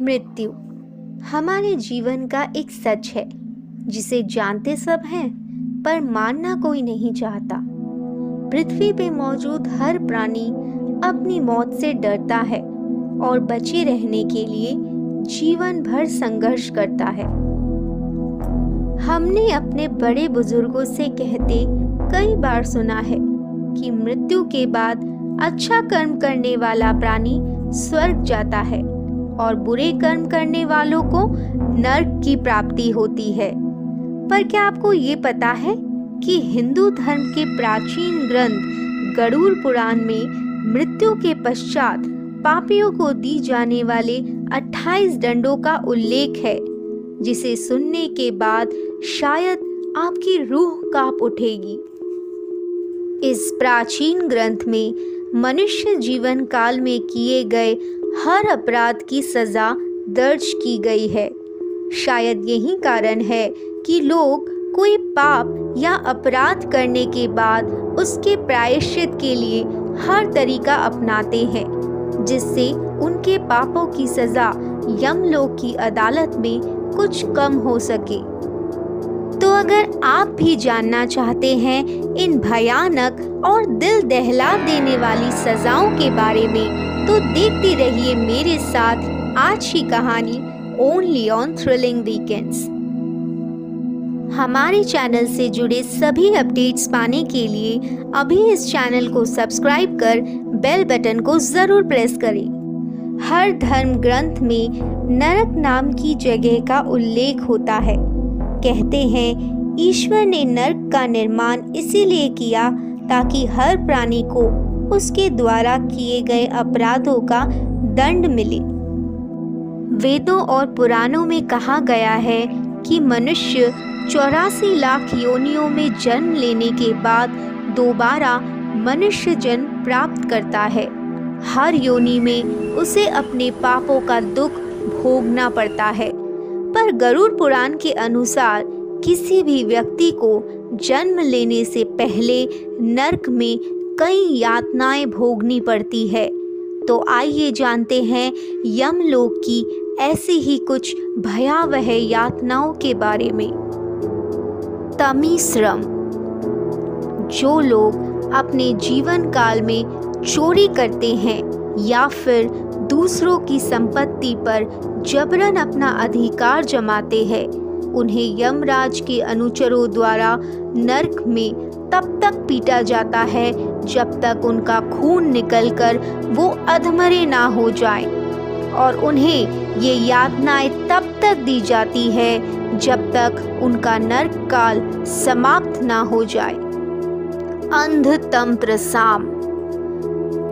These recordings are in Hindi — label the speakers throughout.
Speaker 1: मृत्यु। हमारे जीवन का एक सच है, जिसे जानते सब हैं, पर मानना कोई नहीं चाहता। पृथ्वी पे मौजूद हर प्राणी अपनी मौत से डरता है और बचे रहने के लिए जीवन भर संघर्ष करता है। हमने अपने बड़े बुज़ुर्गों से कहते कई बार सुना है कि मृत्यु के बाद अच्छा कर्म करने वाला प्राणी स्वर्ग जाता है और बुरे कर्म करने वालों को नर्क की प्राप्ति होती है। पर क्या आपको ये पता है कि हिंदू धर्म के प्राचीन ग्रंथ गरुड़ पुराण में मृत्यु के पश्चात पापियों को दी जाने वाले 28 दंडों का उल्लेख है, जिसे सुनने के बाद शायद आपकी रूह काँप उठेगी। इस प्राचीन ग्रंथ में मनुष्य जीवन काल में किए गए हर अपराध की सजा दर्ज की गई है। शायद यही कारण है कि लोग कोई पाप या अपराध करने के बाद उसके प्रायश्चित के लिए हर तरीका अपनाते हैं, जिससे उनके पापों की सजा यमलोक की अदालत में कुछ कम हो सके। तो अगर आप भी जानना चाहते हैं इन भयानक और दिल दहला देने वाली सजाओं के बारे में तो देखते रहिए मेरे साथ आज की कहानी ओनली ऑन थ्रिलिंग वीकेंड्स हमारे चैनल से जुड़े सभी अपडेट्स पाने के लिए अभी इस चैनल को सब्सक्राइब कर बेल बटन को ज़रूर प्रेस करें। हर धर्म ग्रंथ में नरक नाम की जगह का उल्लेख होता है। कहते हैं, ईश्वर ने नरक का निर्माण इसीलिए किया ताकि हर प्राणी को उसके द्वारा किए गए अपराधों का दंड मिले। वेदों और पुराणों में कहा गया है कि मनुष्य चौरासी लाख योनियों में जन्म लेने के बाद दोबारा मनुष्य जन्म प्राप्त करता है। हर योनि में उसे अपने पापों का दुख भोगना पड़ता है। पर गरुड़ पुराण के अनुसार किसी भी व्यक्ति को जन्म लेने से पहले नरक में कई यातनाएँ भोगनी पड़ती है। तो आइए जानते हैं यमलोक की ऐसी ही कुछ भयावह यातनाओं के बारे में। तमी श्रम। जो लोग अपने जीवन काल में चोरी करते हैं या फिर दूसरों की संपत्ति पर जबरन अपना अधिकार जमाते हैं, उन्हें यमराज के अनुचरों द्वारा नरक में तब तक पीटा जाता है जब तक उनका खून निकलकर वो अधमरे ना हो जाए। और उन्हें ये यातनाएँ तब तक दी जाती है जब तक उनका नरक काल समाप्त ना हो जाए। अंध तंत्र साम।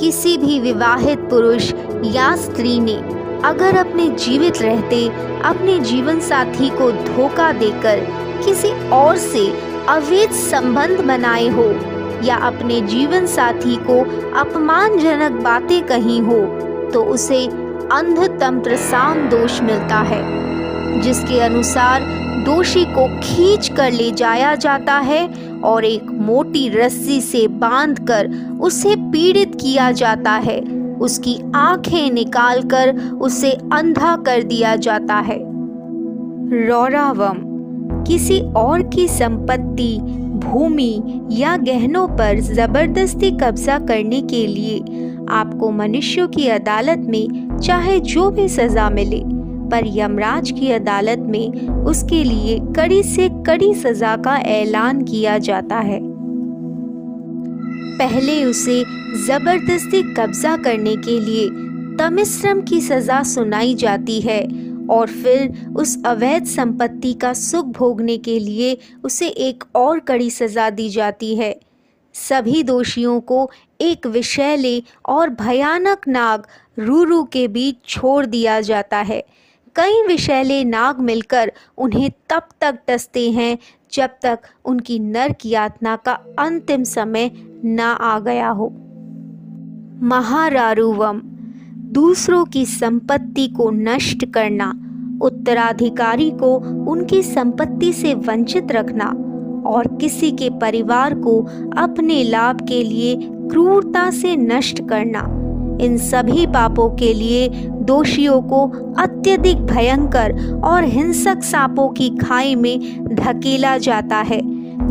Speaker 1: किसी भी विवाहित पुरुष या स्त्री ने अगर अपने जीवित रहते, अपने जीवन साथी को धोखा देकर किसी और से अवैध संबंध बनाए हो या अपने जीवन साथी को अपमानजनक बातें कही हो तो उसे अंध तंत्र साम दोष मिलता है, जिसके अनुसार दोषी को खींच कर ले जाया जाता है और एक मोटी रस्सी से बांधकर उसे पीड़ित किया जाता है। उसकी आँखें निकालकर उसे अंधा कर दिया जाता है। रौरावम, किसी और की संपत्ति, भूमि या गहनों पर ज़बरदस्ती कब्जा करने के लिए आपको मनुष्यों की अदालत में चाहे जो भी सजा मिले, पर यमराज की अदालत में उसके लिए कड़ी से कड़ी सजा का ऐलान किया जाता है। पहले उसे ज़बरदस्ती कब्जा करने के लिए तमिश्रम की सजा सुनाई जाती है और फिर उस अवैध संपत्ति का सुख भोगने के लिए उसे एक और कड़ी सजा दी जाती है। सभी दोषियों को एक विषैले और भयानक नाग रूरू के बीच छोड़ दिया जाता है। कई विषैले नाग मिलकर उन्हें तब तक टसते हैं जब तक उनकी नरक यातना का अंतिम समय न आ गया हो। महारारुवम, दूसरों की संपत्ति को नष्ट करना, उत्तराधिकारी को उनकी संपत्ति से वंचित रखना और किसी के परिवार को अपने लाभ के लिए क्रूरता से नष्ट करना। इन सभी पापों के लिए दोषियों को अत्यधिक भयंकर और हिंसक सांपों की खाई में धकेला जाता है,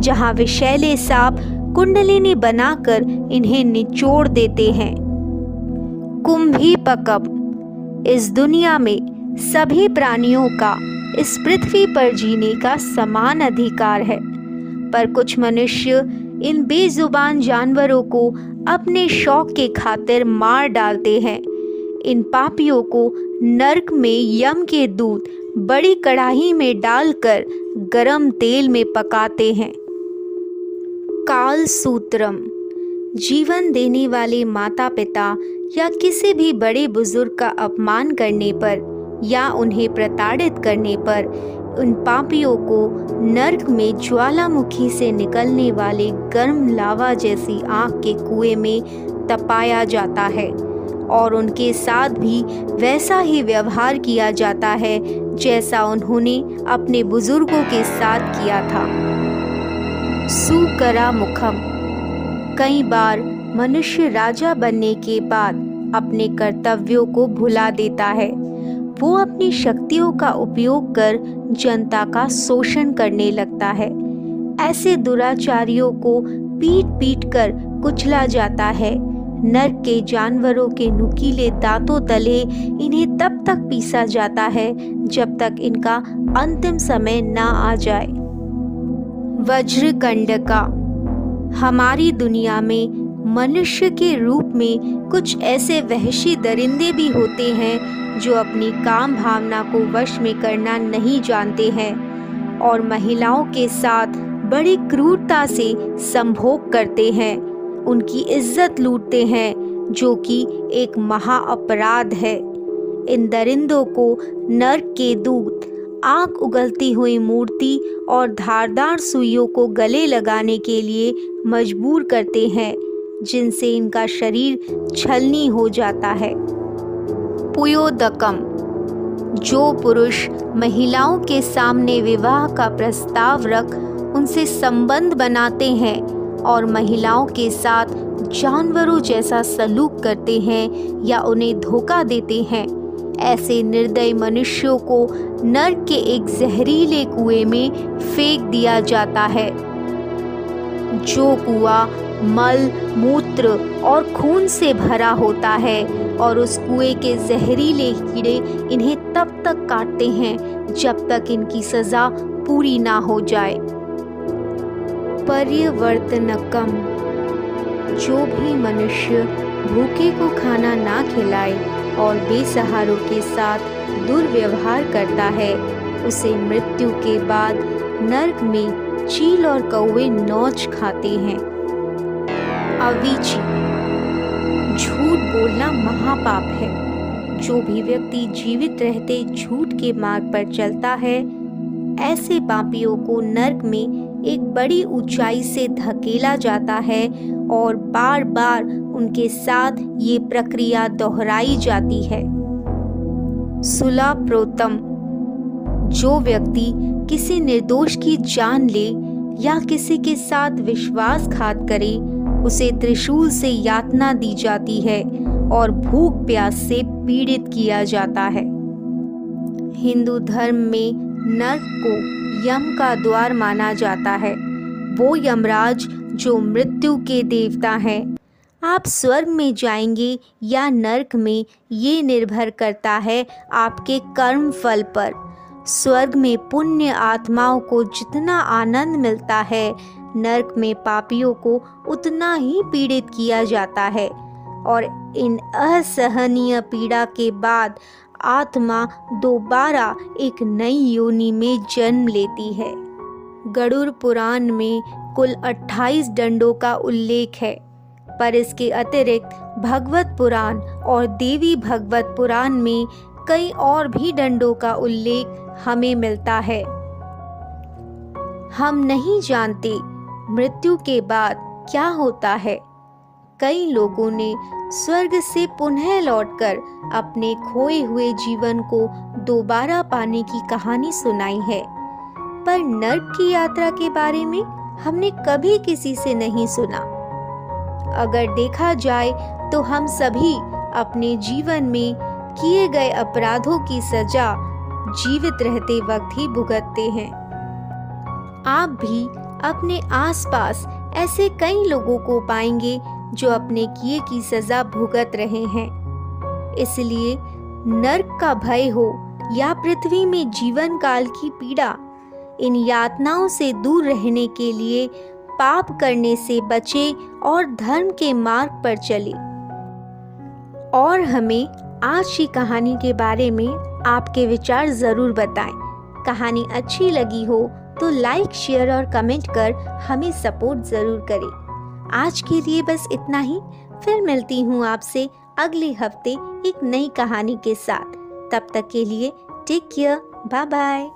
Speaker 1: जहाँ विषैले सांप कुंडलिनी बनाकर इन्हें निचोड़ देते हैं। कुंभी पकब। इस दुनिया में सभी प्राणियों का इस पृथ्वी पर जीने का समान अधिकार है। पर कुछ मनुष्य इन बेजुबान जानवरों को अपने शौक के खातिर मार डालते हैं। इन पापियों को नरक में यम के दूध बड़ी कढ़ाई में डालकर गरम तेल में पकाते हैं। काल सूत्रम जीवन देने वाले माता पिता या किसी भी बड़े बुज़ुर्ग का अपमान करने पर या उन्हें प्रताड़ित करने पर उन पापियों को नर्क में ज्वालामुखी से निकलने वाले गर्म लावा जैसी आग के कुएँ में तपाया जाता है और उनके साथ भी वैसा ही व्यवहार किया जाता है जैसा उन्होंने अपने बुज़ुर्गों के साथ किया था। सुकरा मुखम। कई बार मनुष्य राजा बनने के बाद अपने कर्तव्यों को भुला देता है। वो अपनी शक्तियों का उपयोग कर जनता का शोषण करने लगता है। ऐसे दुराचारियों को पीट पीट कर कुचला जाता है। नर के जानवरों के नुकीले दांतों तले इन्हें तब तक पीसा जाता है जब तक इनका अंतिम समय ना आ जाए। वज्र कंडका हमारी दुनिया में मनुष्य के रूप में कुछ ऐसे वहशी दरिंदे भी होते हैं, जो अपनी काम भावना को वश में करना नहीं जानते हैं, और महिलाओं के साथ बड़ी क्रूरता से संभोग करते हैं। उनकी इज़्ज़त लूटते हैं, जो कि एक महा अपराध है। इन दरिंदों को नर्क के दूत आग उगलती हुई मूर्ति और धारदार सुइयों को गले लगाने के लिए मजबूर करते हैं। जिनसे इनका शरीर छलनी हो जाता है। पुयोदकम, जो पुरुष महिलाओं के सामने विवाह का प्रस्ताव रख उनसे संबंध बनाते हैं और महिलाओं के साथ जानवरों जैसा सलूक करते हैं या उन्हें धोखा देते हैं, ऐसे निर्दय मनुष्यों को नर्क के एक जहरीले कुएँ में फेंक दिया जाता है। जो कुआ मल, मूत्र और खून से भरा होता है और उस कुएँ के जहरीले कीड़े इन्हें तब तक काटते हैं जब तक इनकी सज़ा पूरी ना हो जाए। पर्यवर्तनकम। जो भी मनुष्य भूखे को खाना ना खिलाए और बेसहारों के साथ दुर्व्यवहार करता है, उसे मृत्यु के बाद नर्क में चील और कौवे नौच खाते हैं। अवीची। झूठ बोलना महापाप है। जो भी व्यक्ति जीवित रहते झूठ के मार्ग पर चलता है, ऐसे पापियों को नर्क में एक बड़ी ऊंचाई से धकेला जाता है और बार बार उनके साथ ये प्रक्रिया दोहराई जाती है। सुला प्रोतम जो व्यक्ति किसी निर्दोष की जान ले या किसी के साथ विश्वासघात करे उसे त्रिशूल से यातना दी जाती है और भूख प्यास से पीड़ित किया जाता है। हिंदू धर्म में नर्क को यम का द्वार माना जाता है। वो यमराज जो मृत्यु के देवता हैं। आप स्वर्ग में जाएँगे या नर्क में ये निर्भर करता है आपके कर्म फल पर। स्वर्ग में पुण्य आत्माओं को जितना आनंद मिलता है, नर्क में पापियों को उतना ही पीड़ित किया जाता है। और इन असहनीय पीड़ा के बाद आत्मा दोबारा एक नई योनि में जन्म लेती है। गरुड़ पुराण में कुल 28 दंडों का उल्लेख है, पर इसके अतिरिक्त भगवत पुराण और देवी भगवत पुराण में कई और भी दंडों का उल्लेख हमें मिलता है। हम नहीं जानते मृत्यु के बाद क्या होता है। कई लोगों ने स्वर्ग से पुनः लौटकर अपने खोए हुए जीवन को दोबारा पाने की कहानी सुनाई है। पर नर्क की यात्रा के बारे में हमने कभी किसी से नहीं सुना। अगर देखा जाए तो हम सभी अपने जीवन में किए गए अपराधों की सजा जीवित रहते वक्त ही भुगतते हैं। आप भी अपने आसपास ऐसे कई लोगों को पाएँगे जो अपने किए की सजा भुगत रहे हैं। इसलिए नर्क का भय हो या पृथ्वी में जीवन काल की पीड़ा, इन यातनाओं से दूर रहने के लिए पाप करने से बचे और धर्म के मार्ग पर चले। और हमें आज की कहानी के बारे में आपके विचार ज़रूर बताएँ। कहानी अच्छी लगी हो तो लाइक शेयर और कमेंट कर हमें सपोर्ट ज़रूर करें। आज के लिए बस इतना ही। फिर मिलती हूँ आपसे अगले हफ़्ते एक नई कहानी के साथ। तब तक के लिए टेक केयर बाय बाय